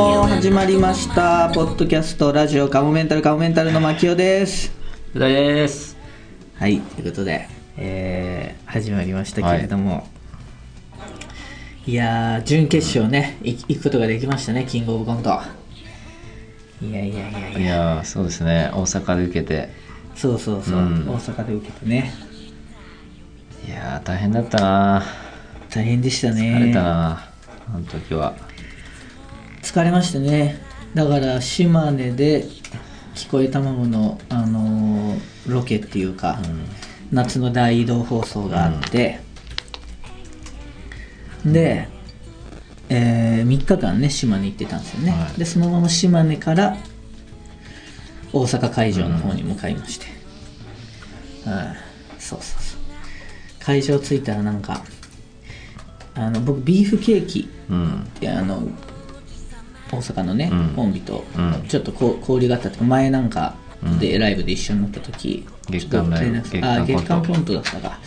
も始まりました。ポッドキャストラジオカモメンタルカモメンタルの牧雄です。うだです。はいということで、えー始まりましたけれども、い、やー準決勝ねい行くことができましたねキングオブコント。いやいやいやいや。いやーそうですね。大阪で受けて。そうそうそう、うん。大阪で受けてね。いやー大変だったな大変でしたね。疲れたなあの時は疲れましたね。だから島根で聞こえ卵の、あのーロケっていうか、夏の大移動放送があって、で、え3日間ね島根行ってたんですよね、はい。でそのまま島根から大阪会場の方に向かいまして、はい。そうそうそう。会場着いたらなんかあの僕ビーフケーキうん。あの大阪のね、うん。コンビとうん。ちょっとこう交流があったというか前なんかでライブで一緒になった時、月間ライブちょっと連絡あ月月間間コントだったか。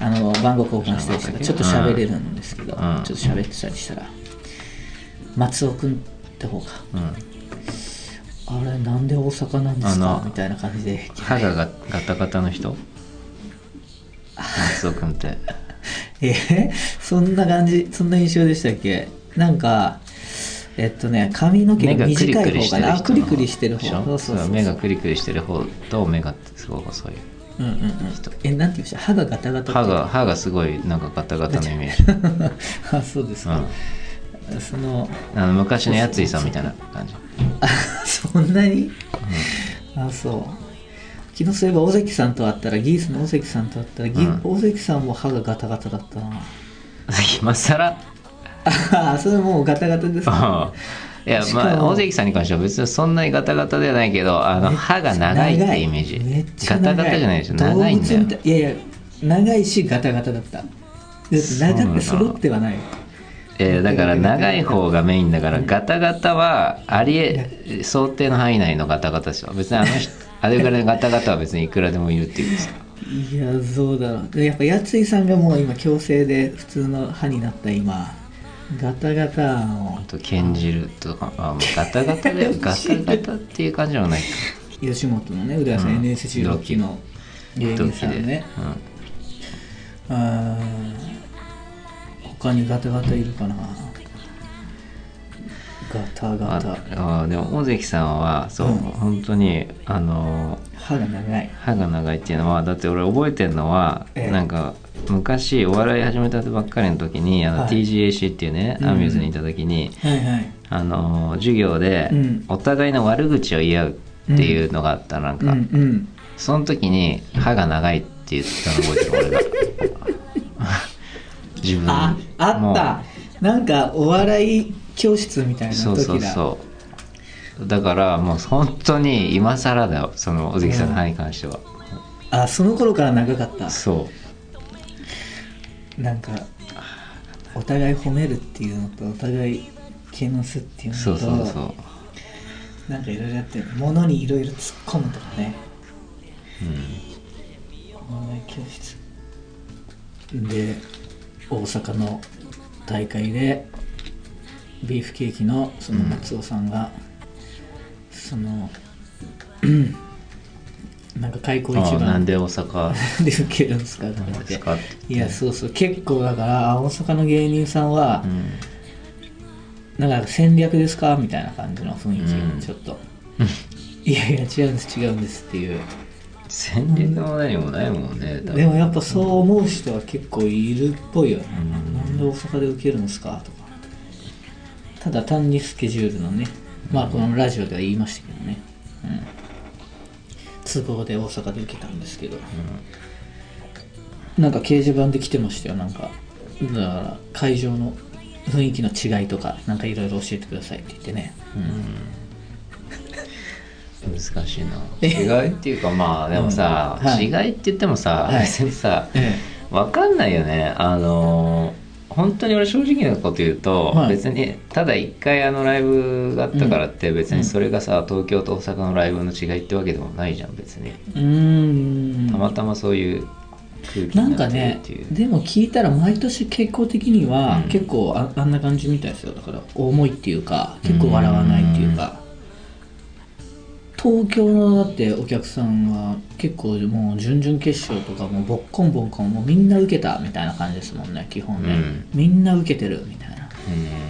あの番号交換したりしたらちょっと喋れるんですけど、うん。ちょっと喋ってたりしたら松尾君って方か。うん。あれなんで大阪なんですか？みたいな感じで。歯がガガタガタの人？松尾君って。えーそんな感じそんな印象でしたっけ？なんかえっとね髪の毛目が短い方かな。あクリクリしてる方。そうそうそう。目がクリクリしてる方と目がすごい細いうんうんうん。えなんて言いました歯がガタガタ歯が歯がすごいなんかガタガタのイメージ。あそうですか、そのあの昔のやついさんみたいな感じ。あそんなに、あそう。昨日そういえば尾関さんと会ったらギースの尾関さんと会ったら、ギうん。尾関さんも歯がガタガタだったな。今更？ああそれもうガタガタですかいやまあ大関さんに関しては別にそんなにガタガタではないけどあの歯が長いってイメージ。ガタガタじゃないでしょ。長いんだよ。いいやいや長いしガタガタだった。だって長く揃ってはない。えーだから長い方がメインだからガタガタはありえ想定の範囲内のガタガタですよ。別にあの人 あれぐらいのガタガタは別にいくらでもいるっていう。さいやそうだろう。でやっぱやついさんがもう今矯正で普通の歯になった今ガタガタ。をあと剣汁とか。あもうガタガタだよ ガタガタっていう感じでもない。か吉本のね浦谷さん、うん NSC6 期の芸人さんね。あー他にガタガタいるかなガタうん、ガタ。ああでも大関さんはそう、うん。本当にあのー歯が長い。歯が長いっていうのはだって俺覚えてるのは、ええ。なんか昔お笑い始めたばっかりの時にあの、はい。TGAC っていうね、うん。アミューズにいた時に、はいはい。あのー授業でうん。お互いの悪口を言い合うっていうのがあったなんうんか、うん。その時に歯が長いって言ったの覚えてる俺が。自分。ああったなんかお笑い教室みたいな時だ。そうそうそう。だからもう本当に今更だよその尾関さんの歯に関しては、あその頃から長かった。そう。なんかお互い褒めるっていうのとお互いけなすっていうのとそうそうそう。なんかいろいろやってる物にいろいろ突っ込むとかね。お笑い教室。で大阪の大会でビーフケーキのその松尾さんが、そのなんか開口一ああなん番でで大阪？受けるんですかとか言って。いやそうそう。結構だからあ大阪の芸人さんはう、ん。なんか戦略ですか？みたいな感じの雰囲気うん。がちょっと、いやいや違うんです違うんですっていう戦略も何もないもんねでもやっぱそう思う人は結構いるっぽいよね、うん。なんで大阪で受けるんですかとか。ただ単にスケジュールのねまあこのラジオでは言いましたけどね、うん、都合で大阪で受けたんですけど、なんか掲示板で来てましたよ。なんかだから会場の雰囲気の違いとかなんかいろいろ教えてくださいって言ってね難しいえ。な違いっていうかまあでもさ、うん。はい。違いって言ってもさ、はい。別にさえ分かんないよね。あのー本当に俺正直なこと言うと、はい。別にただ一回あのライブがあったからって別にそれがさ、東京と大阪のライブの違いってわけでもないじゃん別に。うーん。たまたまそういう空気なんかになってるねっていう。でも聞いたら毎年傾向的にはうん。結構ああんな感じみたいですよ。だから重いっていうか結構笑わないっていうか東京のだってお客さんは結構もう準々決勝とかもうボッコンボッコンもうみんな受けたみたいな感じですもんね基本ね、うん。みんな受けてるみたいな。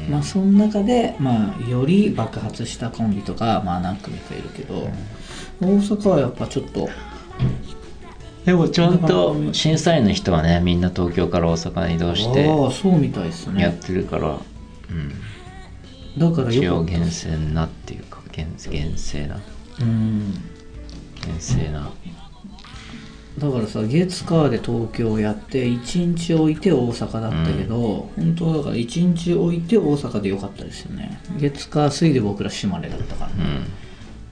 うん。まあその中でまあより爆発したコンビとかまあ何組かいるけど、大阪はやっぱちょっとでもちゃんと審査員の人はねみんな東京から大阪に移動してああそうみたいですやっねてるから、うん、だから一応よかった厳選なっていうか厳厳正なうん。厳正なだからさ月火で東京やって1日置いて大阪だったけど、本当はだから1日置いて大阪でよかったですよね。月火水で僕ら島根だったから、うん。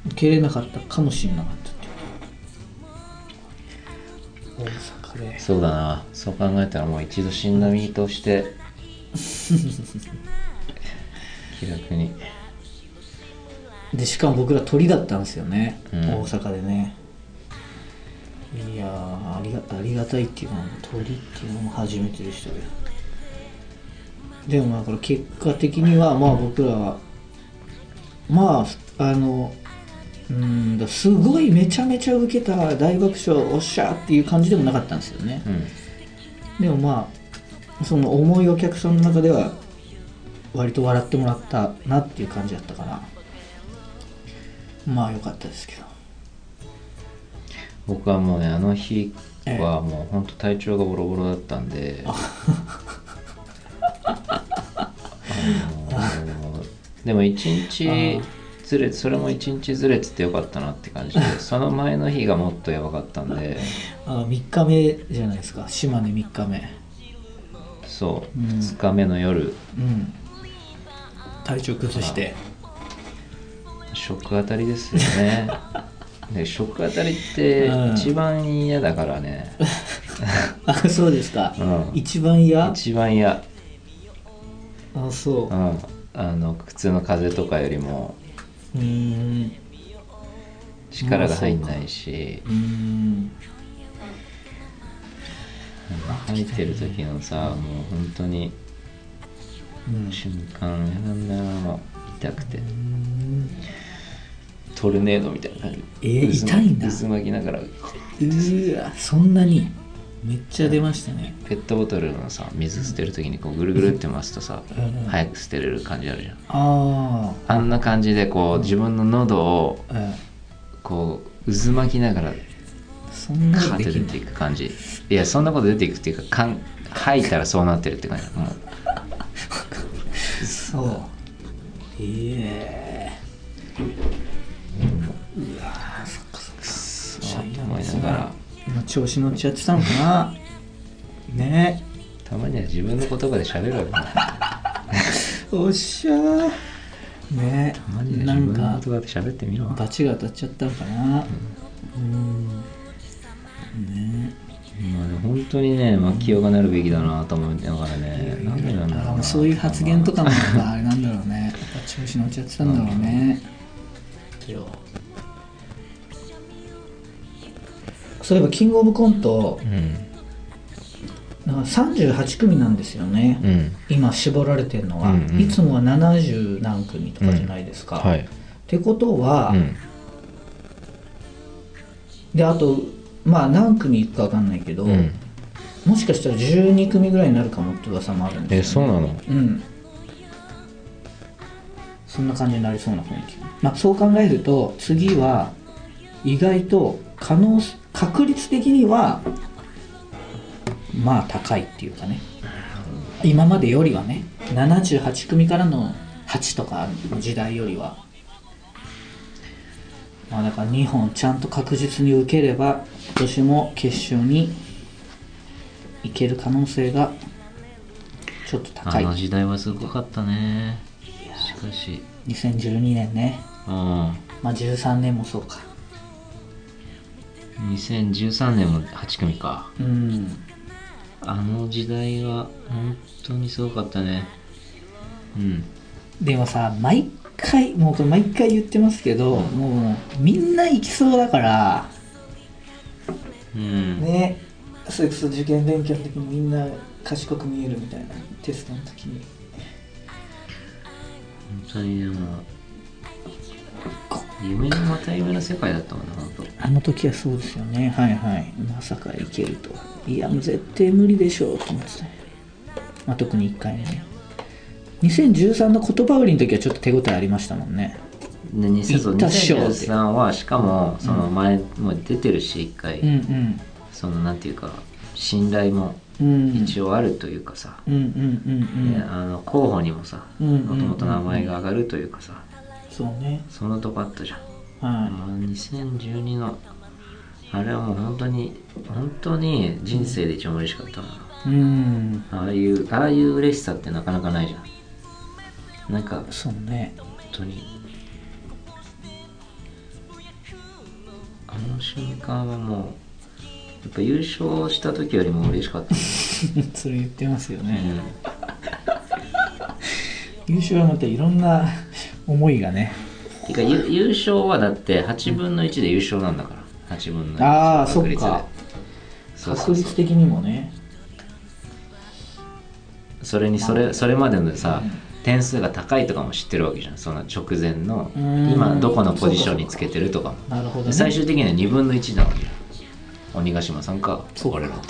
受けれなかったかもしれなかったっていう。大阪でそうだな。そう考えたらもう一度死んだ身として。気楽にでしかも僕ら鳥だったんですよね、うん。大阪でね。いやーありがありがたいっていうか鳥っていうのも初めてでしたけど。でもまあこれ結果的にはまあ僕らはまああのうんだすごいめちゃめちゃ受けた大爆笑おっしゃーっていう感じでもなかったんですよね。うん。でもまあその重いお客さんの中では割と笑ってもらったなっていう感じだったからまあ良かったですけど。僕はもうねあの日はもう本当体調がボロボロだったんで。あのでも一日ずれそれも一日ずれててよかったなって感じで その前の日がもっとやばかったんで。あ3日目じゃないですか。島根3日目。そう、うん。2日目の夜。うん。体調崩して食当たりですよね。で食当たりってうん。一番嫌だからね、あそうですか、うん。一番嫌？一番嫌。あそう。うん。あの普通の風邪とかよりも。うーん。力が入んないし、うーん。入ってる時のさもう本当にうん。瞬間やなんだよ痛くて。うんトルネードみたいな感じ。えー渦痛いんだ。渦巻きながらうーわそんなにめっちゃ出ましたね。ペットボトルのさ水捨てる時にこうぐるぐるって回すとさ、うん。早く捨てれる感じあるじゃん。ああんな感じでこう自分の喉をあ、うん。こう渦巻きながらそんなカのできないーって出ていく感じ。いやそんなこと出ていくっていうかかん吐いたらそうなってるって感じ。もう。そう。ええう調子乗っちゃってたのかな。ね。たまには自分の言葉で喋ろよ。おっしゃー。ね。マジで自なんか分の言葉で喋ってみろ。バチが当たっちゃったのかな。うん。ね。まあね本当にね巻きようがなるべきだなと思いながらね。なんでなんだろうそういう発言とかもやっぱあれなんだろうね。やっぱ調子乗っちゃってたんだろうね、そういえばキングオブコントうん。なんか38組なんですよね、うん。今絞られてるのは、うんうん。いつもは70何組とかじゃないですか、っはい。てことは、うん。であとまあ何組いくか分かんないけど、うん。もしかしたら12組ぐらいになるかもって噂もあるんですよ、ね、えそうなの？うん。そんな感じになりそうな雰囲気、まあ、そう考えると次は意外と可能確率的にはまあ高いっていうかね。今までよりはね78組からの8とかの時代よりは。まあだから2本ちゃんと確実に受ければ今年も決勝にいける可能性がちょっと高い。あの時代はすごかったね。しかし。2012年ね。うん。まあ13年もそうか2013年も8組か。うん。あの時代は本当にすごかったね。うん。でもさ毎回もう毎回言ってますけどもうみんな行きそうだから。うん。ね。それこそ受験勉強の時にみんな賢く見えるみたいなテストの時に。本当にでも夢のまた夢の世界だったもんな本当。あの時はそうですよね。はいはい。まさかいけると。いやもう絶対無理でしょうと思ってた。まあ、特に1回目ね。2013の言葉売りの時はちょっと手応えありましたもんね。で2000そう行ったっしょって。2013はしかもその前も出てるし一回、うんうん。そのなんていうか信頼もうん。一応あるというかさ、うんうんうんうん。であの候補にもさもともと名前が上がるというかさそうね。そのとこあったじゃん。はもう2012のあれはもう本当に本当に人生で一番嬉しかったうん。ああいうああいう嬉しさってなかなかないじゃん。なんかそうね。本当に。あの瞬間はもうやっぱ優勝した時よりも嬉しかった。それ言ってますよね、ね、優勝はまたいろんな思いがね。てかゆ優勝はだって8分の1で優勝なんだから。8分の1ああの確率で。そっか。そう確率的にもね。それにそれそれまでのさ点数が高いとかも知ってるわけじゃん。その直前の。うん。今どこのポジションにつけてるとかも。なるほど最終的には2分の1なわけじゃん。鬼ヶ島さんかそうか。俺らって。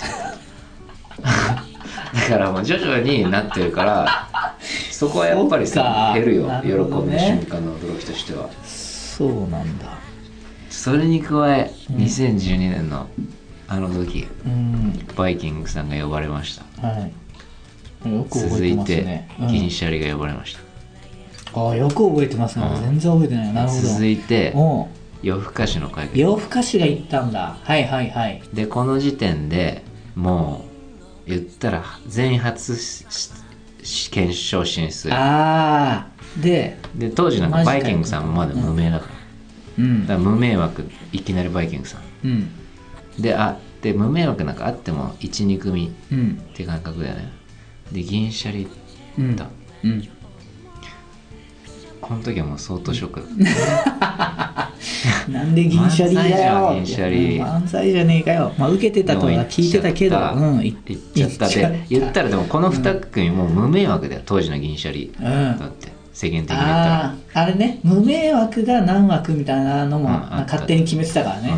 だからもう徐々になってるからそこはやっぱりさ減るよ。な喜びの瞬間の驚きとしては。そうなんだ。それに加えうん。2012年のあの時うん。バイキングさんが呼ばれました。はい。よく覚続いえてますてね、銀シャリが呼ばれました、うん、ああよく覚えてますね、うん。全然覚えてない。なるほど。続いて夜更かしの会が洋服歌手が行ったんだ。はいはいはい。でこの時点でもう言ったら全員初しし検証進出ああでで当時なんかバイキングさんもまだ無名だから,、うん。だから無迷惑いきなりバイキングさん。うん。であで無迷惑なんかあっても12組うん。って感覚だよね。で銀シャリうん。だうんこの時はもう相当ショックだった。なんで銀シャリだよ。漫才じゃん銀シャリ。うん漫才じゃねえかよ。まあ受けてたとは聞いてたけどうんい言っちゃったで言ったらでもこの2組もう無迷惑だよ当時の銀シャリ。うん。だって世間的に言ったら。あれね無迷惑が何枠みたいなのも、うんまあ勝手に決めてたからね、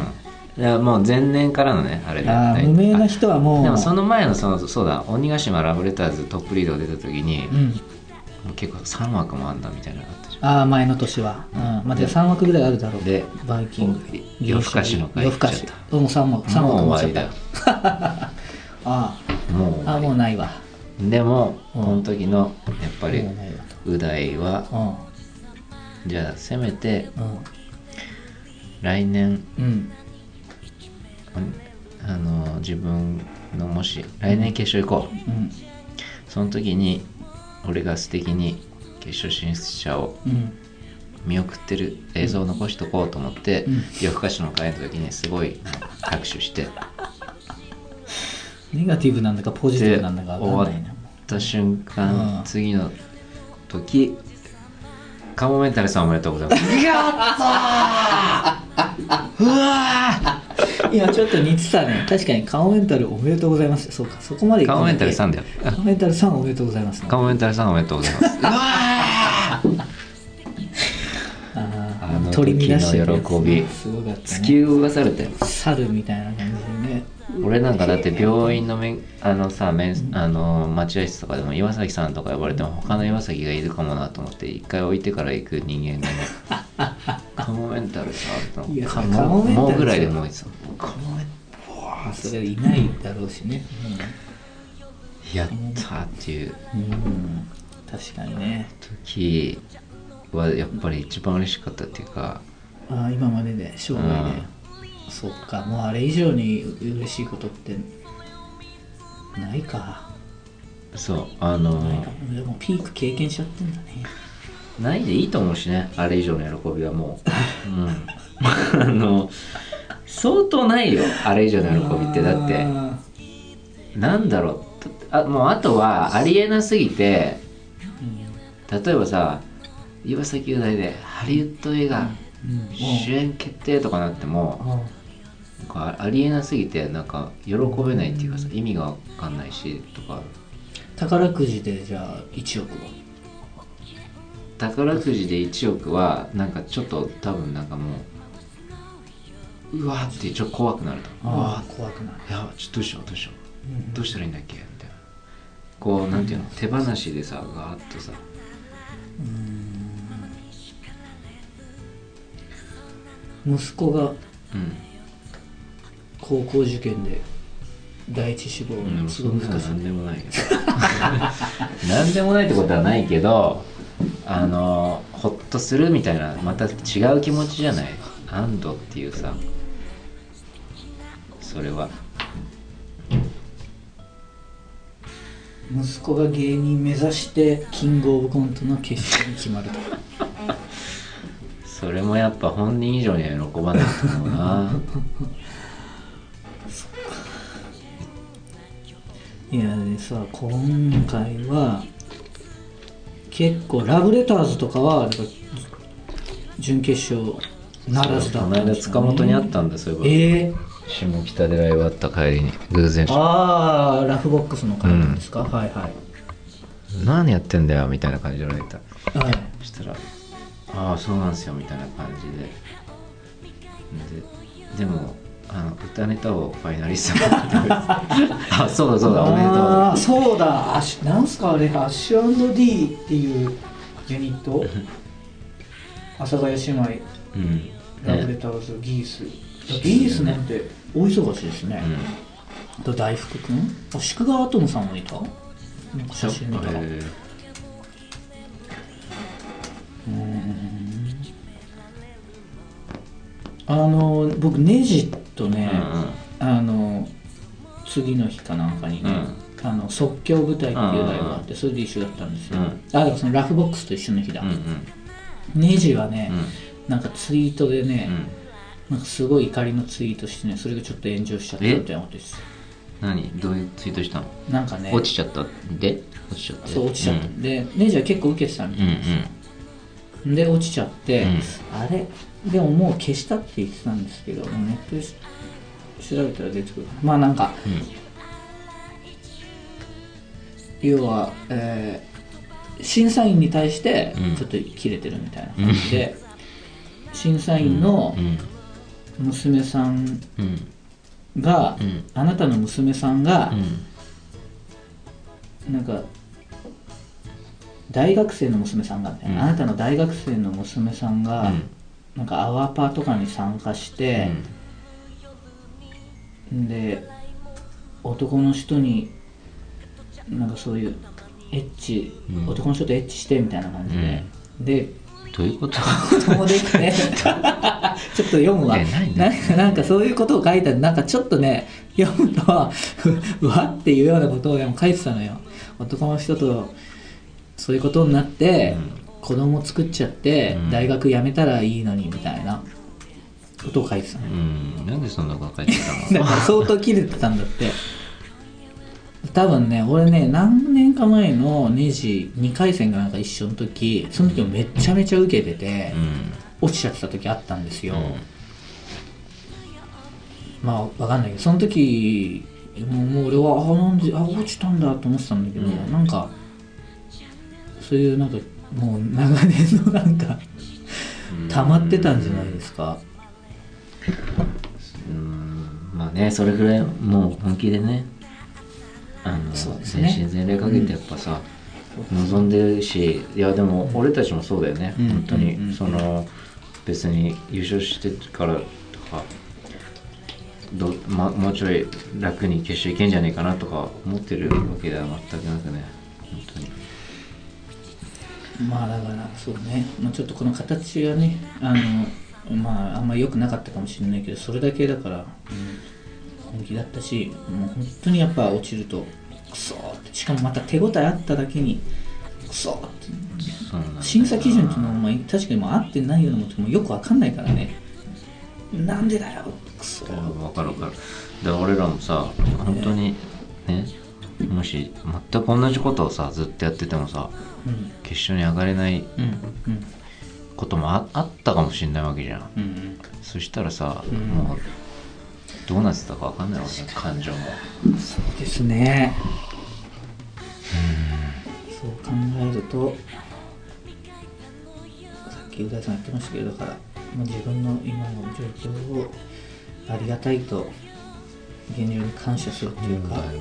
うん、いやもう前年からのねあれだ無名な人はもう。でもその前のそのそうだ鬼ヶ島ラブレターズトップリードが出た時に、もうん。う結構3枠もあんだみたいなあああ前の年は、うん。まあ、で3枠ぐらいあるだろう。でバイキング。夜更かしの会夜更かし。行っちゃっもう3枠3んもう枠終わりだ。よ ああもう終あもうないわ。りでも、うん。この時のやっぱりもう大はとじゃあせめてうん。来年あの自分のもし来年決勝行こう、うん。その時に俺が素敵に決勝進出者をうん。見送ってる映像を残しとこうと思って、うん。夜更かしの会の時にすごい拍手して。ネガティブなんだかポジティでブなんだか分終わっかんないな。た瞬間、うん。次の時カモメンタルさんおめでとうございます今ちょっと似てたね。確かにカモメンタルおめでとうございます。そうかそこまでいカモメンタルさんだだよ。カモメンタルさんおめでとうございますカモメンタルさんおめでとうございます。ああの時の喜び。すごかった突ねき動かされたよ猿みたいな感じでね。俺なんかだって病院のめんあのさめんあの待合室とかでも岩崎さんとか呼ばれても他の岩崎がいるかもなと思って一回置いてから行く人間がね。カモメンタルさんと。カカモぐらいでもういつもカモメンまあそれいないだろうしね。やったーっていう。うん、うん、確かにね。時はやっぱり一番嬉しかったっていうか。あー今までで生涯で、そっかもうあれ以上に嬉しいことってないか。そうあのかでもピーク経験しちゃってんだね。ないでいいと思うしね。あれ以上の喜びはもう、うん、あの相当ないよあれ以上の喜びって。だってあなんだろう。あもうあとはありえなすぎてー例えばさ岩崎雄大でハリウッド映画主演決定とかなってもなんかありえなすぎてなんか喜べないっていうかさ意味が分かんないしとか。宝くじでじゃあ1億は？宝くじで1億はなんかちょっと多分なんかもううわーってちょっと怖くなると。ああ怖くなる。やちょっとどうしようどうしよう。どうしたらいいんだっけみたいな。こうなんていうの？手放しでさガーッとさ。息子がうん。高校受験で第一志望のごい難しいなんでもないけど。なんでもないってことはないけどあのほっとするみたいなまた違う気持ちじゃない？安堵っていうさそれは。息子が芸人目指してキングオブコントの決勝に決まると。それもやっぱ本人以上には喜ばないと思うな。いやでさ今回は結構ラブレターズとかは準決勝ならずだこの間ったんですよ塚本に会ったんだそういえば、ええ下北でライブあった帰りに偶然。ああラフボックスの回なんですか、はいはい。何やってんだよみたいな感じで言われた。はい。そしたら「ああそうなんですよ」みたいな感じで。ででもあの歌ネタをファイナリストに あそうだそうだおめでとう。ああそうだ。アッシュなんすかあれ？アッシュ &D っていうユニット？阿佐ヶ谷姉妹。うん。ラブレターズ、ギース。ギースなんて大忙しですね、うと大福くん？あ宿川アトムさんもいた？なんかん写真見た。らへあの僕ネジとえね、あの次の日かなんかにね、あの即興舞台っていうライブがあってそれで一緒だったんですよ、うん。あだからそのラフボックスと一緒の日だ、うんうん。ネジはねう、ん。なんかツイートでね、うんなんかすごい怒りのツイートしてねそれがちょっと炎上しちゃったみたいなことです何？どういうツイートしたの？なんかね。落ちちゃったで？落ちちゃって？そう落ちちゃった、うん。でネジは結構受けてたみうんたいですよ、で落ちちゃって、うん。あれ？でももう消したって言ってたんですけどネットでし調べたら出てくる。まあなんか要は、えー審査員に対してうん。ちょっと切れてるみたいな感じで、審査員のうん娘さんうん。が、うん。あなたの娘さんがう、ん。なんか大学生の娘さんがみたいな、うん。あなたの大学生の娘さんが、うん。なんかアワーパーとかに参加して、で男の人になんかそういうエッチ、うん。男の人とエッチしてみたいな感じで、でどういうこと？子供できて ちょっと読むわ。え何？なんかなんかそういうことを書いてあるなんかちょっとね読むとうわっていうようなことをでも書いてたのよ。男の人とそういうことになって、子供作っちゃって、うん。大学辞めたらいいのにみたいなことを書いてたのよ。うん。なんでそんなこと書いてたの？だから相当切れてたんだって多分ね俺ね何年か前のネジ2回戦がなんか一緒の時その時もめちゃめちゃ受けてて、落ちちゃってた時あったんですよ、まあわかんないけどその時もうもう俺はあなんであ落ちたんだと思ってたんだけど、うん。なんかそういうなんかもう長年のなんか溜まってたんじゃないですか、うん。まあねそれぐらいもう本気でねあのね。全身全霊かけてやっぱさ、望んでるしいやでも俺たちもそうだよね、うん。本当に、うんうんその別に優勝してからとかど、ま、もうちょい楽に決勝いけんじゃねえかなとか思ってるわけでは全くなくね。本当に。まあだからそうね、まあ、ちょっとこの形がねあのまああんまり良くなかったかもしれないけどそれだけだから、うん、本気だったしもう本当にやっぱ落ちるとクソーってしかもまた手応えあっただけにクソーって審査基準っていうのは、まあ、確かにもう合ってないようなもんってもうよくわかんないからね。なんでだよクソー分かる分かる。だから俺らもさ本当にねもし全く同じことをさずっとやっててもさうん。決勝に上がれないこともああったかもしれないわけじゃん。うんうん。そしたらさ、うん。もうどうなってたか分かんないわけ感情も。そうですね。そう考えるとさっきう大さん言ってましたけどだからもう自分の今の状況をありがたいと現状に感謝するっていうかだよ、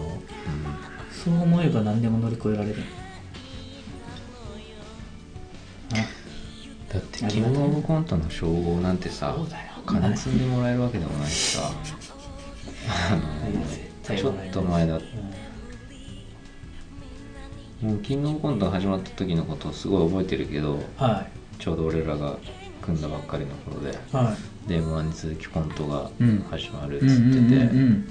そう思えば何でも乗り越えられる。あだってキングオブコントの称号なんてさ金積んでもらえるわけでもないしさ ちょっと前だもうキングオブコントが始まった時のことをすごい覚えてるけどはちょうど俺らが組んだばっかりの頃でい。はで m 1に続きコントがうん始まるっいつってて、うん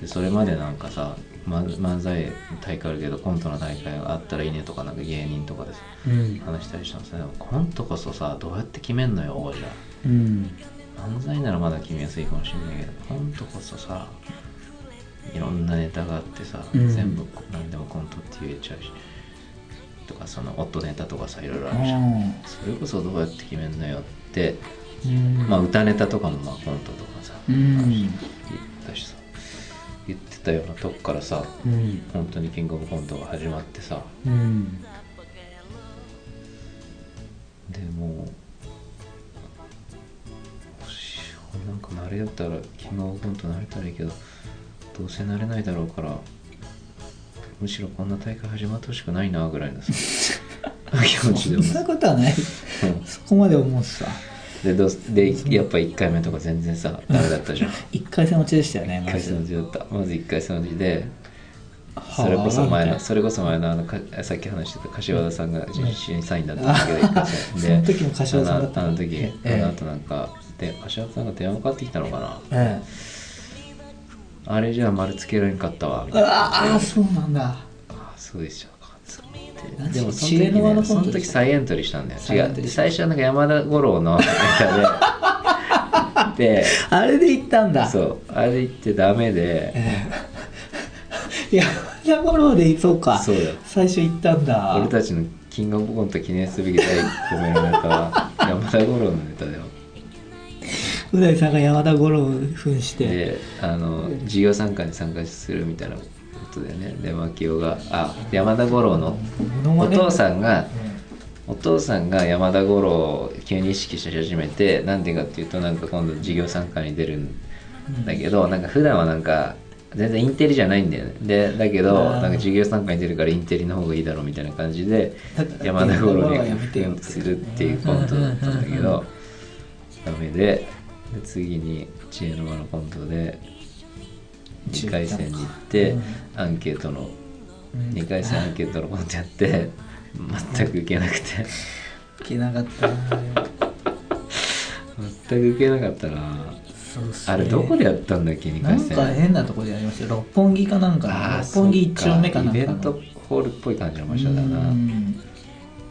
でそれまでなんかさま漫才大会あるけどコントの大会があったらいいねとかなんか芸人とかでさうん。うん話したりしたんですよでもコントこそさどうやって決めんのよ王者。うん漫才ならまだ決めやすいかもしれないけどコントこそさいろんなネタがあってさ、うん。全部何でもコントって言えちゃうしとかその音ネタとかさいろいろああるじゃん。ーそれこそどうやって決めんのよって、うん。まあ歌ネタとかもまあコントとかさ、うん。言ったしさ言ってたようなとこからさうん。本当にキングオブコントが始まってさ。うん。でもうなんか慣れたらキングオブコント慣れたらいいけどどうせ慣れないだろうからむしろこんな大会始まってほしくないなぐらいのさ 気持ちでもそんなことはない。うん。そこまで思うさ。でどうでやっぱ1回目とか全然さダメだったじゃん。一回戦落ちでしたよね1回戦まず落ちだった。まず1回戦落ちではあ。それこそ前のそれこそ前のあのかさっき話してた柏田さんが審査員だったんだけど1回戦。その時も柏田さんだったあの時ええ。あの後なんかで柏田さんが電話かかってきたのかな？えあれじゃあ丸つけられんかったわみえたいな。ああそうなんだ。ああそうでしたか。でもその時、ね、のその時再エントリーしたんだよ。違う。最初はなんか山田五郎のネタで。であれで行ったんだ。そう。あれ言ってダメで。ええ。山田五郎でそうか。そうだよ。最初行ったんだ。俺たちのキングオブコント記念すべき第1個目のネタは山田五郎のネタだよう大さんが山田五郎を扮して。であの授業参加に参加するみたいなことだよね。で牧雄があ山田五郎のお父さんがお父さんが山田五郎を急に意識し始めてなんでかっていうとなんか今度授業参加に出るんだけど、なんか普段はなんか全然インテリじゃないんだよね。でだけどなんか授業参加に出るからインテリの方がいいだろうみたいな感じで山田五郎にするっていうコントだったんだけどダメでで次に知恵の輪のコントで2回戦に行ってうん。アンケートのうん。2回戦アンケートのコントやって全く受けなくて。いけなかったな全く受けなかったなそうっすね。あれどこでやったんだっけ2なん回戦か変なとこでやりましたよ。六本木かなんかあーの六本木一丁目かなんかイベントホールっぽい感じの場所だな。うん。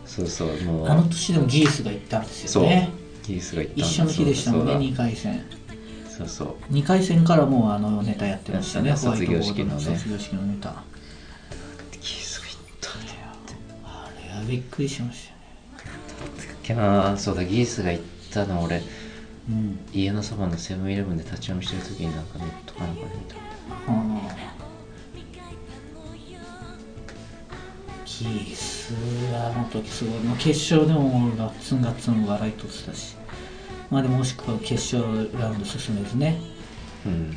そうそうもう。あの年でもギースが行ったんですよねスが行ったんだ。一緒の日でしたもんねそうだ。2回戦。そうそう。2回戦からもうあのネタやってましたねね卒業式のね。卒業式のネタ。ギースが行ったんだよあれはびっくりしましたよね。キャーそうだギースが行ったの俺うん。家のそばのセブンイレブンで立ち読みしてる時になんかネットかなんかで見たああキースあの時すごい、まあ、決勝でもガッツンガッツン笑いとってたしまあでも惜しくは決勝ラウンド進めずね。うん。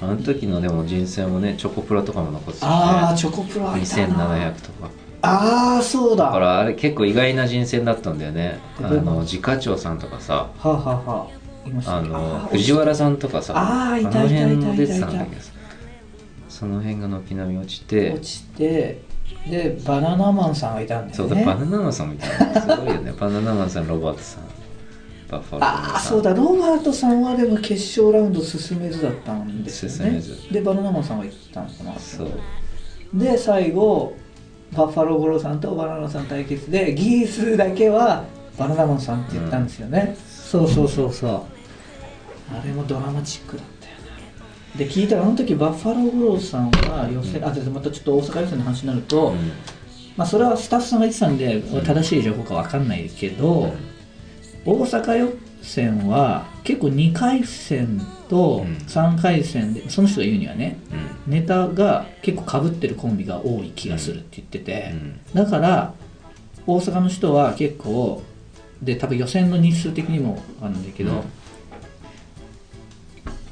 あの時のでも人選もねチョコプラとかも残ってたああねチョコプラいたな。2700とか。ああそうだ。だからあれ結構意外な人選だったんだよね。あの自家長さんとかさ。はあ、はあはあ、のー藤原さんとかさあーいいたいた辺も出てた。んだけどさその辺が軒並み落ちて。落ちてでバナナマンさんがいたんだそうだよねバナナマンさんみたいなすごいよね。バナナマンさんロバートさんバッファローああそうだ。ロバートさんはでも決勝ラウンド進めずだったんですよね。進めず。でバナナマンさんは行ったのかなそう。で。最後バッファローゴロさんとバナナさん対決でギースだけはバナナマンさんって言ったんですよね、そうそうそうそう。あれもドラマチックだったよなで聞いたらあの時バッファローゴロさんは予選、あでまたちょっと大阪予選の話になると、うん。まあそれはスタッフさんが言ってたんで正しい情報かわかんないけど、大阪よ戦は結構2回戦とうん。3回戦で、その人が言うにはねうん。ネタが結構かぶってるコンビが多い気がするって言ってて、うん。だから大阪の人は結構で多分予選の日数的にもあるんだけど、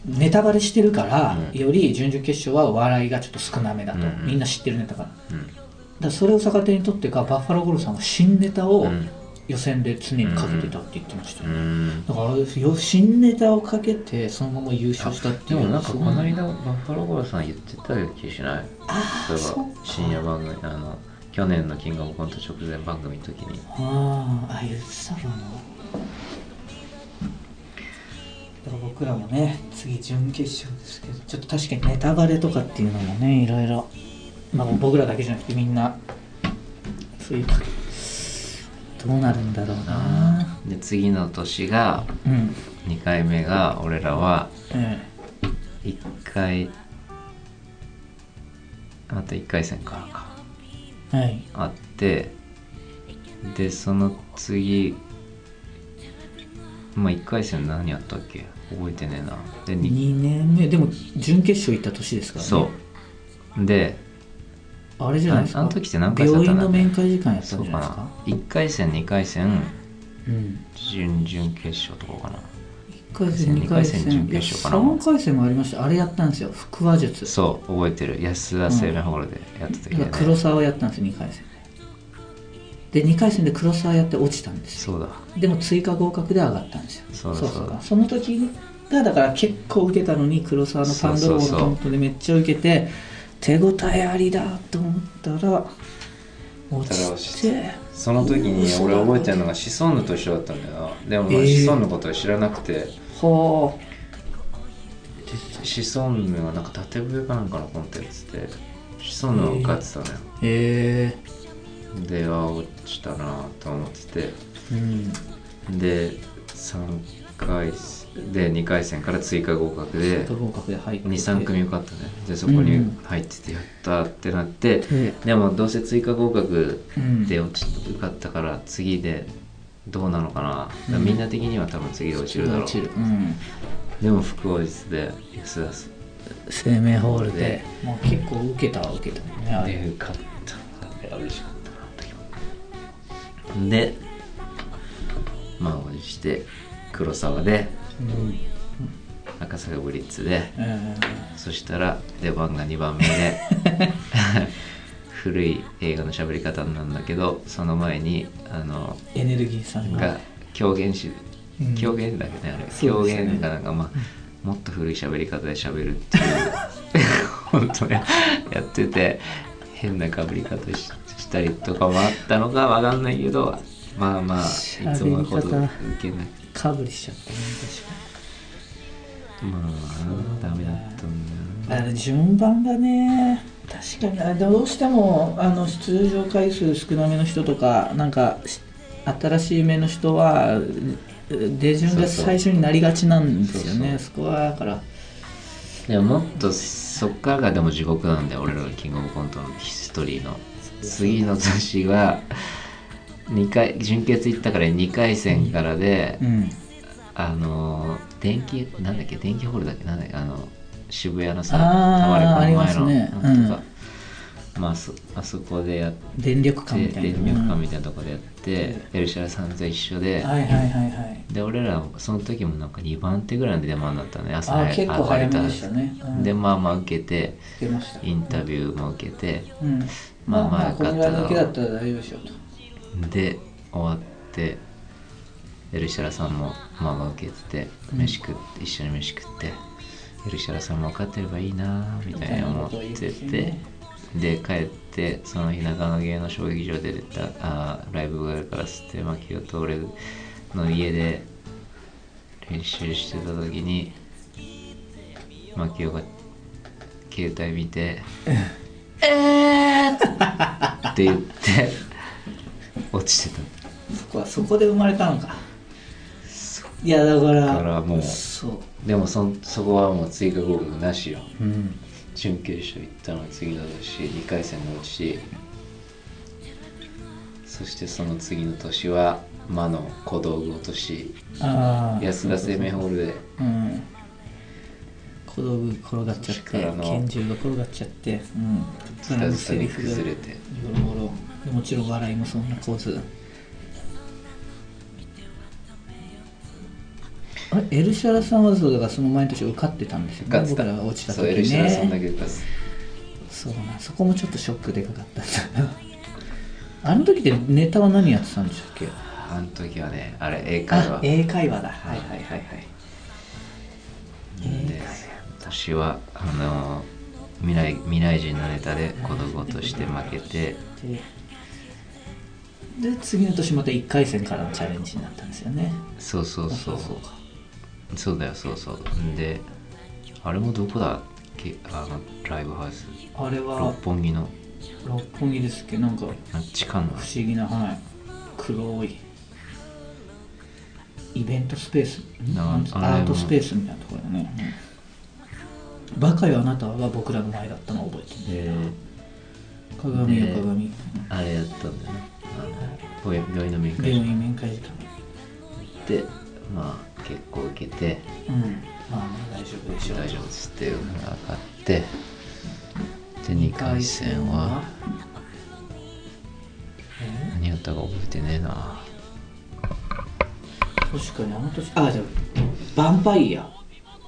ネタバレしてるから、うん。より準々決勝は笑いがちょっと少なめだと、うん。みんな知ってるネタからだかうんらそれを逆手にとってかバッファローゴローさんは新ネタをうん予選で常にかけてたって言ってましたうよ、ん。だからよ。新ネタをかけてそのまま優勝したっていう。でもなんかこの間バッファローゴロさん言ってた気しないああそういえば深夜番組あの去年のキングオブコント直前番組の時に。あああ言ってたかな。だから僕らもね次準決勝ですけどちょっと確かにネタバレとかっていうのもねいろいろ。まあ僕らだけじゃなくてみんなそういうどうなるんだろうな。で次の年がうん。2回目が俺らはえ1回また1回戦からか。えはい。あってでその次まあ1回戦何やったっけ？覚えてねえな。でに2年目。でも準決勝行った年ですからね。そう。であれじゃないですか？ああの時って何回病院の面会時間やったんじゃないですか？1回戦2回戦。うん。準々決勝とかかな。1回戦2回戦。二回戦準決勝かな。3回戦もありました。あれやったんですよ。腹話術。そう覚えてる。安田生命ホールでやった時今ね、黒沢やったんですよ2回戦。でで2回戦で黒沢やって落ちたんですよ。そうだ。でも追加合格で上がったんですよ。そうだそうだ。その時がだから結構受けたのに黒沢のパンドローのコントでめっちゃ受けて手応えありだと思ったら落ちてその時に俺覚えてるのがシソンヌと一緒だったんだよ。なでもまあえー。シソンヌのことは知らなくて、はシソンヌはなんか縦笛かなんかのコンテンツでシソンヌが受かってたのよ、あへえであ落ちたなと思ってて。うん。で3回で2回戦から追加合格で追加合格で入って。23組受かったね。でそこに入っててやったってなって、ででもどうせ追加合格うん。で落ち受かったから次でどうなのかな、みんな的には多分次で落ちるだろう。でも福王日で安田す生命ホールで結構受けたは受けたもんねあれ。で受かった。嬉しかったなで満を持して黒沢でうん赤坂ブリッツでそしたら出番が2番目で古い映画の喋り方なん。だけどその前にあのエネルギーさん。が狂言師狂言だけどねあれ狂言がなん。かまあもっと古い喋り方で喋るっていう本当ねやってて変なかぶり方ししたりとかもあったのかわかん。ないけどまあまあいつものほど受けないかぶりしちゃったねまあダメだったんだあれ順番がね。確かに。あれどうしてもあの出場回数少なめの人とかなんかし新しい目の人は出順が最初になりがちなんですよね。そこはだから。でももっとそっからがでも地獄なんだよ。俺らのキングオブコントのヒストリーの。次の年は2回準決行ったから2回戦からで、うん。あの電気なんだっけ電気ホールだっけなんだっけあの渋谷のさタワレコの前のなんとか、まあそあそこでやって電力館みたいな。電力館みたいなとこでやって、エルシャラさんと一緒で、はいはいはいはい。で俺らその時もなんか2番手ぐらいの出番だったね朝あ早い結構早めでしたね、うん、でまあまあ受けてインタビューも受けてうん。まあまあまあまあこのぐらいの受けだよかったら大丈夫でしょうとで終わってエルシャラさんもまあまあ受けててうん飯食って、一緒に飯食ってエルシャラさんも分かってればいいなみたいな思っててうで帰ってその日中野芸能小劇場で出たあーライブがあるからっつって牧雄と俺の家で練習してた時に牧雄が携帯見て「えー!」って言って落ちてた。そこはそこで生まれたのか。いやだからだからもうそう。でもそんそこはもう追加合格なしよ。うん。準決勝行ったのは次の年2回戦の落ちそしてその次の年は魔の小道具落とし。安田生命ホールで。うん。小道具転がっちゃって拳銃が転がっちゃってうん。ズタズタに崩れて。ゴロゴロ。でもちろん笑いもそんな構図。あれ？エルシャラさんはそうだからその前の年受かってたんですよ受かってた。僕らが落ちた時そうエルシャラさんだねけ受かすそうなそこもちょっとショックでかかったん あの時ってネタは何やってたんでしたっけ？あの時はねあれ英会あ話英会話だ。はい。はいはいはいで私はあの未来未来人のネタで小道具落として負けてでで次の年また1回戦からのチャレンジになったんですよね。そうそうそう。そうかそう。だよそうそう。であれもどこだっけ？あのライブハウス。あれは六本木の。六本木ですっけ？なんかあ地下の。不思議なはい。黒いイベントスペース？ななんつアートスペースみたいなところだね、うん。バカよあなたは僕らの前だったのを覚えてる。で鏡よで鏡。あれやったんだよね病病院の面会。病院面会時間でまあ結構受けてうん。まあまあ大丈夫でしょう。大丈夫ですっていうのが上がってで2回戦はえ何やったか覚えてねえな。確かにあの年あじゃあヴァンパイア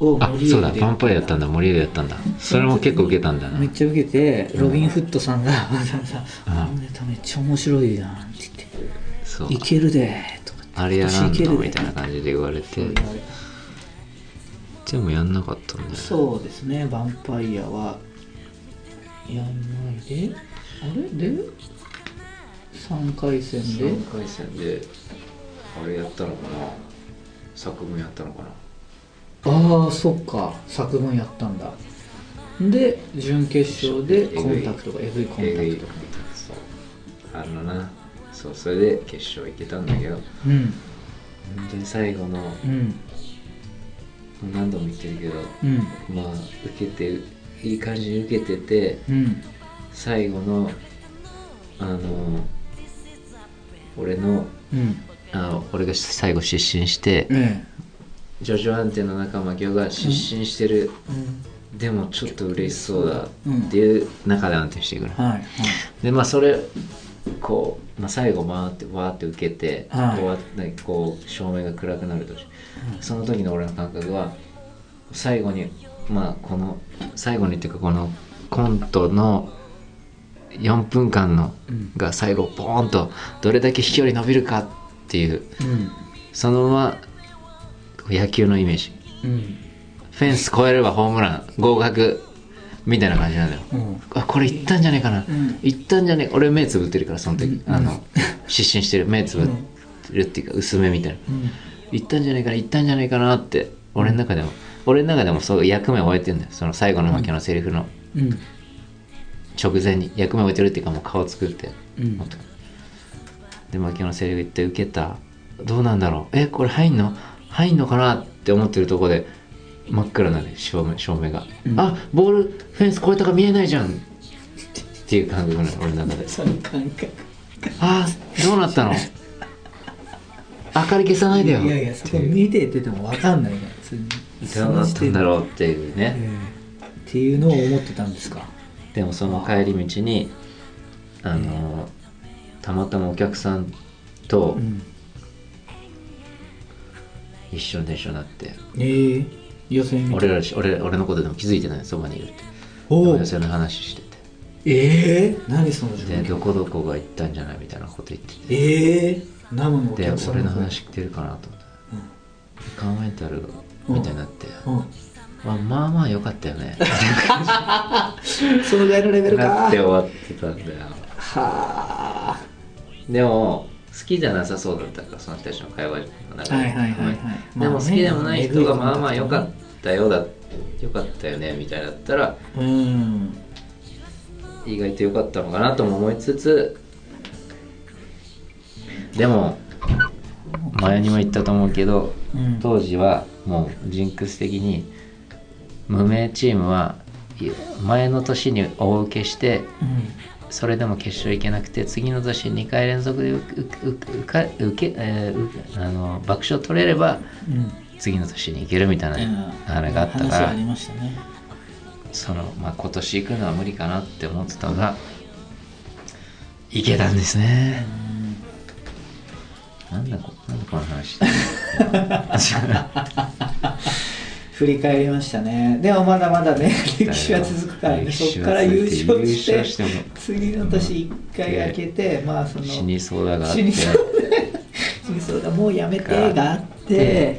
をあ森そうだでヴァンパイアやったんだ森でやったんだ。それも結構受けたんだな。めっちゃ受けてロビン・フットさんがわざわざ「うんあのネタめっちゃ面白いやん」って言って。そう「いけるで」とかあれやらんのみたいな感じで言われて。でもやんなかったんだよね。そうですねヴァンパイアはやんないで。あれで？3回戦で？3回戦であれやったのかな？作文やったのかな？ああそっか。作文やったんだ。で準決勝でコンタクトがえぐいコンタクトそうあのな。そうそれで決勝行けたんだけど。うん。本当に最後のうん。何度も言ってるけどうん。まあ受けていい感じに受けててうん。最後のあの俺のうん。あ俺が最後失神してえジョジョアンテの仲間業が失神してる、でもちょっと嬉しそうだっていう中で安定していくる、はいはい。でまあそれこう、まあ、最後回ってわーって受けて、はい。終わってこう照明が暗くなるとその時の俺の感覚は最後にまあこの最後にっていうかこのコントの4分間のうん。が最後ポーンとどれだけ飛距離伸びるかっていう。うん。そのまま野球のイメージ。うんフェンス越えればホームラン合格みたいな感じなんだよ。うん。あこれいったんじゃねえかな、うん。いったんじゃねえ俺目つぶってるからその時、うん。あの失神してる。目つぶってるっていうか薄めみたいな。うん。いったんじゃねえかないったんじゃねえかなって俺の中でも俺の中でもそう役目を終えてんだよ。その最後の負けのセリフの。うん。直前に役目を終えてるっていうかもう顔作ってうん。で負けのセリフ言って受けた。どうなんだろう。えこれ入んの？入んのかなって思ってるとこで真っ暗なのよ照明照明が、うん。あボールフェンス越えたか見えないじゃん。っていう感覚なの俺の中で。その感覚。あーどうなったの？明かり消さないでよ。いやいやそこ見ててても分かんないねそれどうなったんだろううっていうね、っていうのを思ってたんですか？でもその帰り道にあのたまたまお客さんとうん一緒に電車になって、ええ予選見て俺ら俺俺のことでも気づいてない。そばにいるって。おお予選の話してて。ええ何その状況。でどこどこが行ったんじゃないみたいなこと言ってて。ええ生のおで客さん俺の話聞いてるかなと思ったカーメンタルみたいになって、うん。あまあまあ良かったよね。そのぐらいのレベルか。なって終わってたんだよ。はあ。でも好きじゃなさそうだったからその人たちの会話の中で、はいはいはいはい。でも好きでもない人がまあまあ良かっったよだ良かったよねみたいだったらたうん。意外と良かったのかなとも思いつつでも前にも言ったと思うけどうん。当時はもうジンクス的に無名チームはい前の年に大受けしてうんそれでも決勝行けなくて次の年2回連続で受け、えあの爆笑取れればうん。次の年に行けるみたいなあれがあったから話ありましたね。その、まあ、今年行くのは無理かなって思ってたのが行けたんですね。なんだこなんだこの話 振り返りましたね。でもまだまだね 歴史は続くからね歴そこから優勝して次の年1回開けてまあその死にそうだがあって。死にそうだ。もうやめてがあって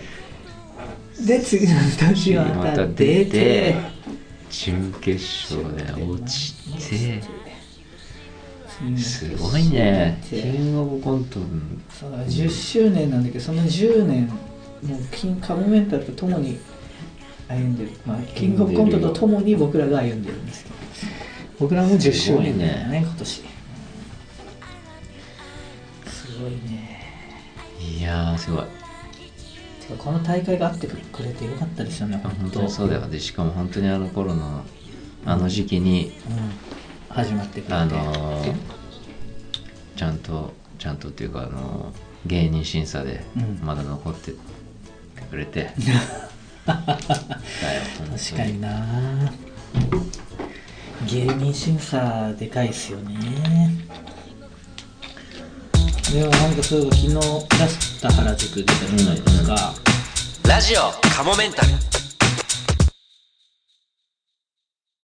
で次の年はまた出て準決勝で落ちて。すごいね。キングオブコントそうだ10周年なんだけどその10年もうキンカモメンタルとともに歩んでる、まあ、キングオブコントとともに僕らが歩んでるんですけど。僕らも10周年だよすごいね。今年。すごいね。いやーすごい。この大会があってくれてよかったですよね本当。にそうだよ。でしかも本当にあの頃のあの時期にうん、始まってくれて。あのーちゃんとちゃんとっていうかあのー芸人審査でうん。まだ残ってくれて、だよ本当確かにな。芸人審査でかいっすよね。でもなんかそういえば昨日ラスタ原宿出たじゃないですか、ラジオカモメンタル